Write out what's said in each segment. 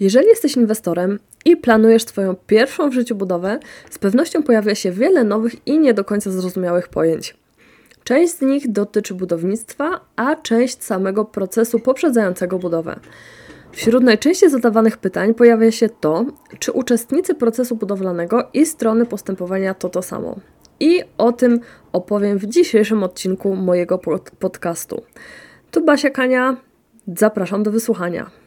Jeżeli jesteś inwestorem i planujesz swoją pierwszą w życiu budowę, z pewnością pojawia się wiele nowych i nie do końca zrozumiałych pojęć. Część z nich dotyczy budownictwa, a część samego procesu poprzedzającego budowę. Wśród najczęściej zadawanych pytań pojawia się to, czy uczestnicy procesu budowlanego i strony postępowania to to samo. I o tym opowiem w dzisiejszym odcinku mojego podcastu. Tu Basia Kania, zapraszam do wysłuchania.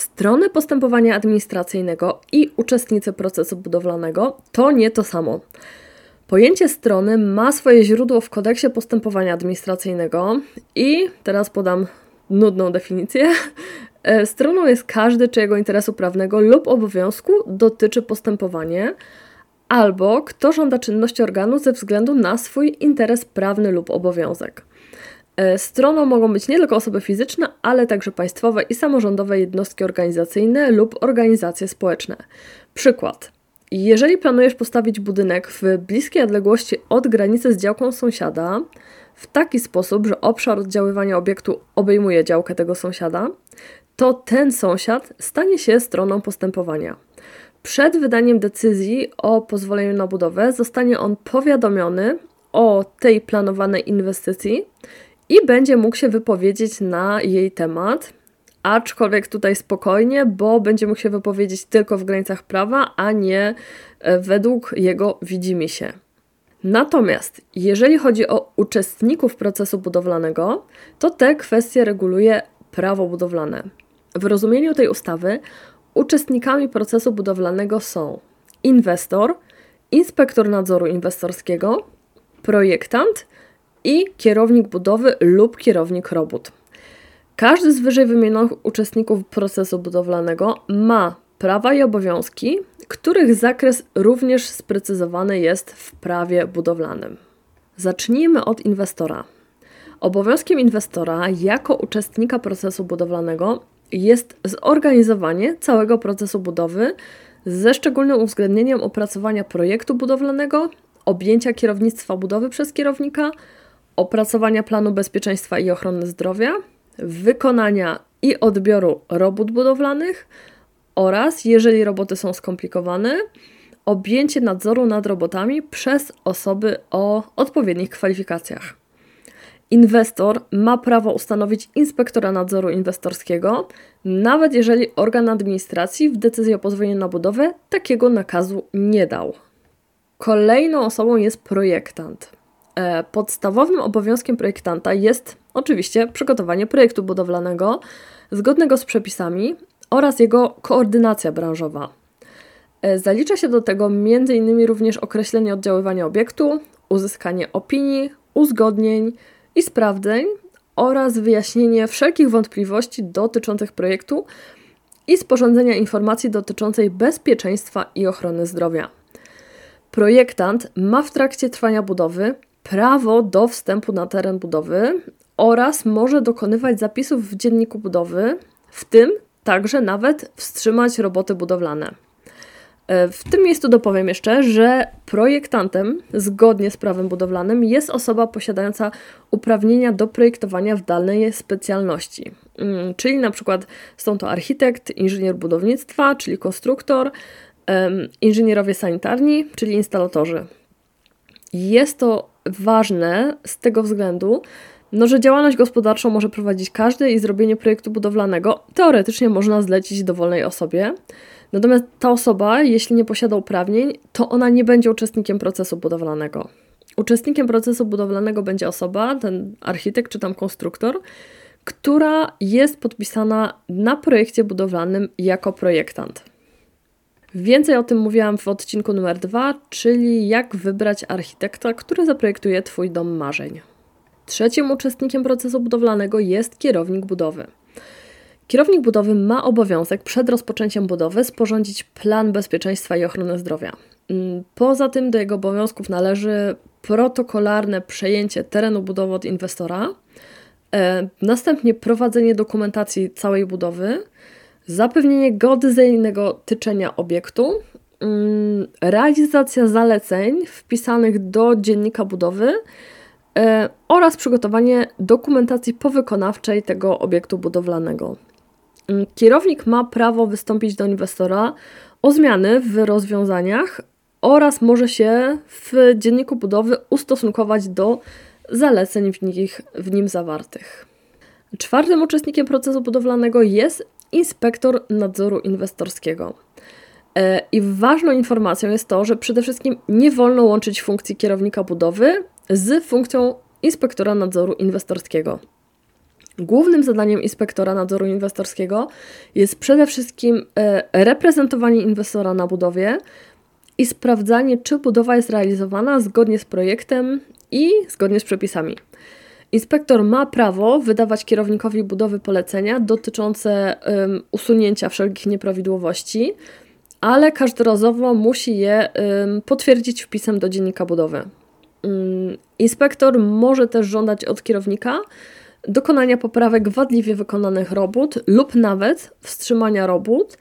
Strony postępowania administracyjnego i uczestnicy procesu budowlanego to nie to samo. Pojęcie strony ma swoje źródło w kodeksie postępowania administracyjnego i teraz podam nudną definicję. E, stroną jest każdy, czyjego interesu prawnego lub obowiązku dotyczy postępowanie, albo kto żąda czynności organu ze względu na swój interes prawny lub obowiązek. E, stroną mogą być nie tylko osoby fizyczne, ale także państwowe i samorządowe jednostki organizacyjne lub organizacje społeczne. Przykład. Jeżeli planujesz postawić budynek w bliskiej odległości od granicy z działką sąsiada, w taki sposób, że obszar oddziaływania obiektu obejmuje działkę tego sąsiada, to ten sąsiad stanie się stroną postępowania. Przed wydaniem decyzji o pozwoleniu na budowę zostanie on powiadomiony o tej planowanej inwestycji i będzie mógł się wypowiedzieć na jej temat. Aczkolwiek tutaj spokojnie, bo będzie mógł się wypowiedzieć tylko w granicach prawa, a nie e, według jego widzimy się. Natomiast jeżeli chodzi o uczestników procesu budowlanego, to te kwestie reguluje prawo budowlane. W rozumieniu tej ustawy uczestnikami procesu budowlanego są inwestor, inspektor nadzoru inwestorskiego, projektant i kierownik budowy lub kierownik robót. Każdy z wyżej wymienionych uczestników procesu budowlanego ma prawa i obowiązki, których zakres również sprecyzowany jest w prawie budowlanym. Zacznijmy od inwestora. Obowiązkiem inwestora jako uczestnika procesu budowlanego jest zorganizowanie całego procesu budowy ze szczególnym uwzględnieniem opracowania projektu budowlanego, objęcia kierownictwa budowy przez kierownika, opracowania planu bezpieczeństwa i ochrony zdrowia, wykonania i odbioru robót budowlanych oraz, jeżeli roboty są skomplikowane, objęcie nadzoru nad robotami przez osoby o odpowiednich kwalifikacjach. Inwestor ma prawo ustanowić inspektora nadzoru inwestorskiego, nawet jeżeli organ administracji w decyzji o pozwoleniu na budowę takiego nakazu nie dał. Kolejną osobą jest projektant. E, podstawowym obowiązkiem projektanta jest oczywiście przygotowanie projektu budowlanego zgodnego z przepisami oraz jego koordynacja branżowa. E, zalicza się do tego m.in. również określenie oddziaływania obiektu, uzyskanie opinii, uzgodnień i sprawdzeń oraz wyjaśnienie wszelkich wątpliwości dotyczących projektu i sporządzenia informacji dotyczącej bezpieczeństwa i ochrony zdrowia. Projektant ma w trakcie trwania budowy prawo do wstępu na teren budowy oraz może dokonywać zapisów w dzienniku budowy, w tym także nawet wstrzymać roboty budowlane. E, w tym miejscu dopowiem jeszcze, że projektantem zgodnie z prawem budowlanym jest osoba posiadająca uprawnienia do projektowania w danej specjalności. Mm, czyli na przykład są to architekt, inżynier budownictwa, czyli konstruktor, inżynierowie sanitarni, czyli instalatorzy. Jest to ważne z tego względu, no, że działalność gospodarczą może prowadzić każdy i zrobienie projektu budowlanego teoretycznie można zlecić dowolnej osobie. Natomiast ta osoba, jeśli nie posiada uprawnień, to ona nie będzie uczestnikiem procesu budowlanego. Uczestnikiem procesu budowlanego będzie osoba, ten architekt czy tam konstruktor, która jest podpisana na projekcie budowlanym jako projektant. Więcej o tym mówiłam w odcinku numer dwa, czyli jak wybrać architekta, który zaprojektuje Twój dom marzeń. Trzecim uczestnikiem procesu budowlanego jest kierownik budowy. Kierownik budowy ma obowiązek przed rozpoczęciem budowy sporządzić plan bezpieczeństwa i ochrony zdrowia. Mm, poza tym do jego obowiązków należy protokolarne przejęcie terenu budowy od inwestora, e, następnie prowadzenie dokumentacji całej budowy, zapewnienie geodezyjnego tyczenia obiektu, mm, realizacja zaleceń wpisanych do dziennika budowy e, oraz przygotowanie dokumentacji powykonawczej tego obiektu budowlanego. Mm, kierownik ma prawo wystąpić do inwestora o zmiany w rozwiązaniach oraz może się w dzienniku budowy ustosunkować do zaleceń w, nich, w nim zawartych. Czwartym uczestnikiem procesu budowlanego jest inspektor nadzoru inwestorskiego. E, I ważną informacją jest to, że przede wszystkim nie wolno łączyć funkcji kierownika budowy z funkcją inspektora nadzoru inwestorskiego. Głównym zadaniem inspektora nadzoru inwestorskiego jest przede wszystkim e, reprezentowanie inwestora na budowie i sprawdzanie, czy budowa jest realizowana zgodnie z projektem i zgodnie z przepisami. Inspektor ma prawo wydawać kierownikowi budowy polecenia dotyczące um, usunięcia wszelkich nieprawidłowości, ale każdorazowo musi je um, potwierdzić wpisem do dziennika budowy. Um, inspektor może też żądać od kierownika dokonania poprawek wadliwie wykonanych robót lub nawet wstrzymania robót,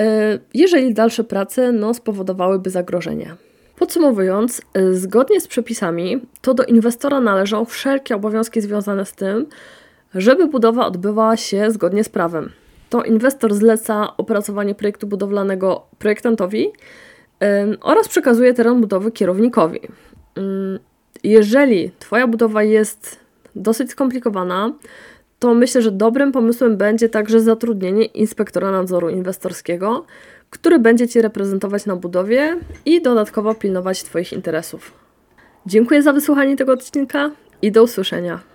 e, jeżeli dalsze prace no, spowodowałyby zagrożenie. Podsumowując, e, zgodnie z przepisami, to do inwestora należą wszelkie obowiązki związane z tym, żeby budowa odbywała się zgodnie z prawem. To inwestor zleca opracowanie projektu budowlanego projektantowi oraz przekazuje teren budowy kierownikowi. Jeżeli Twoja budowa jest dosyć skomplikowana, to myślę, że dobrym pomysłem będzie także zatrudnienie inspektora nadzoru inwestorskiego, który będzie Cię reprezentować na budowie i dodatkowo pilnować Twoich interesów. Dziękuję za wysłuchanie tego odcinka i do usłyszenia.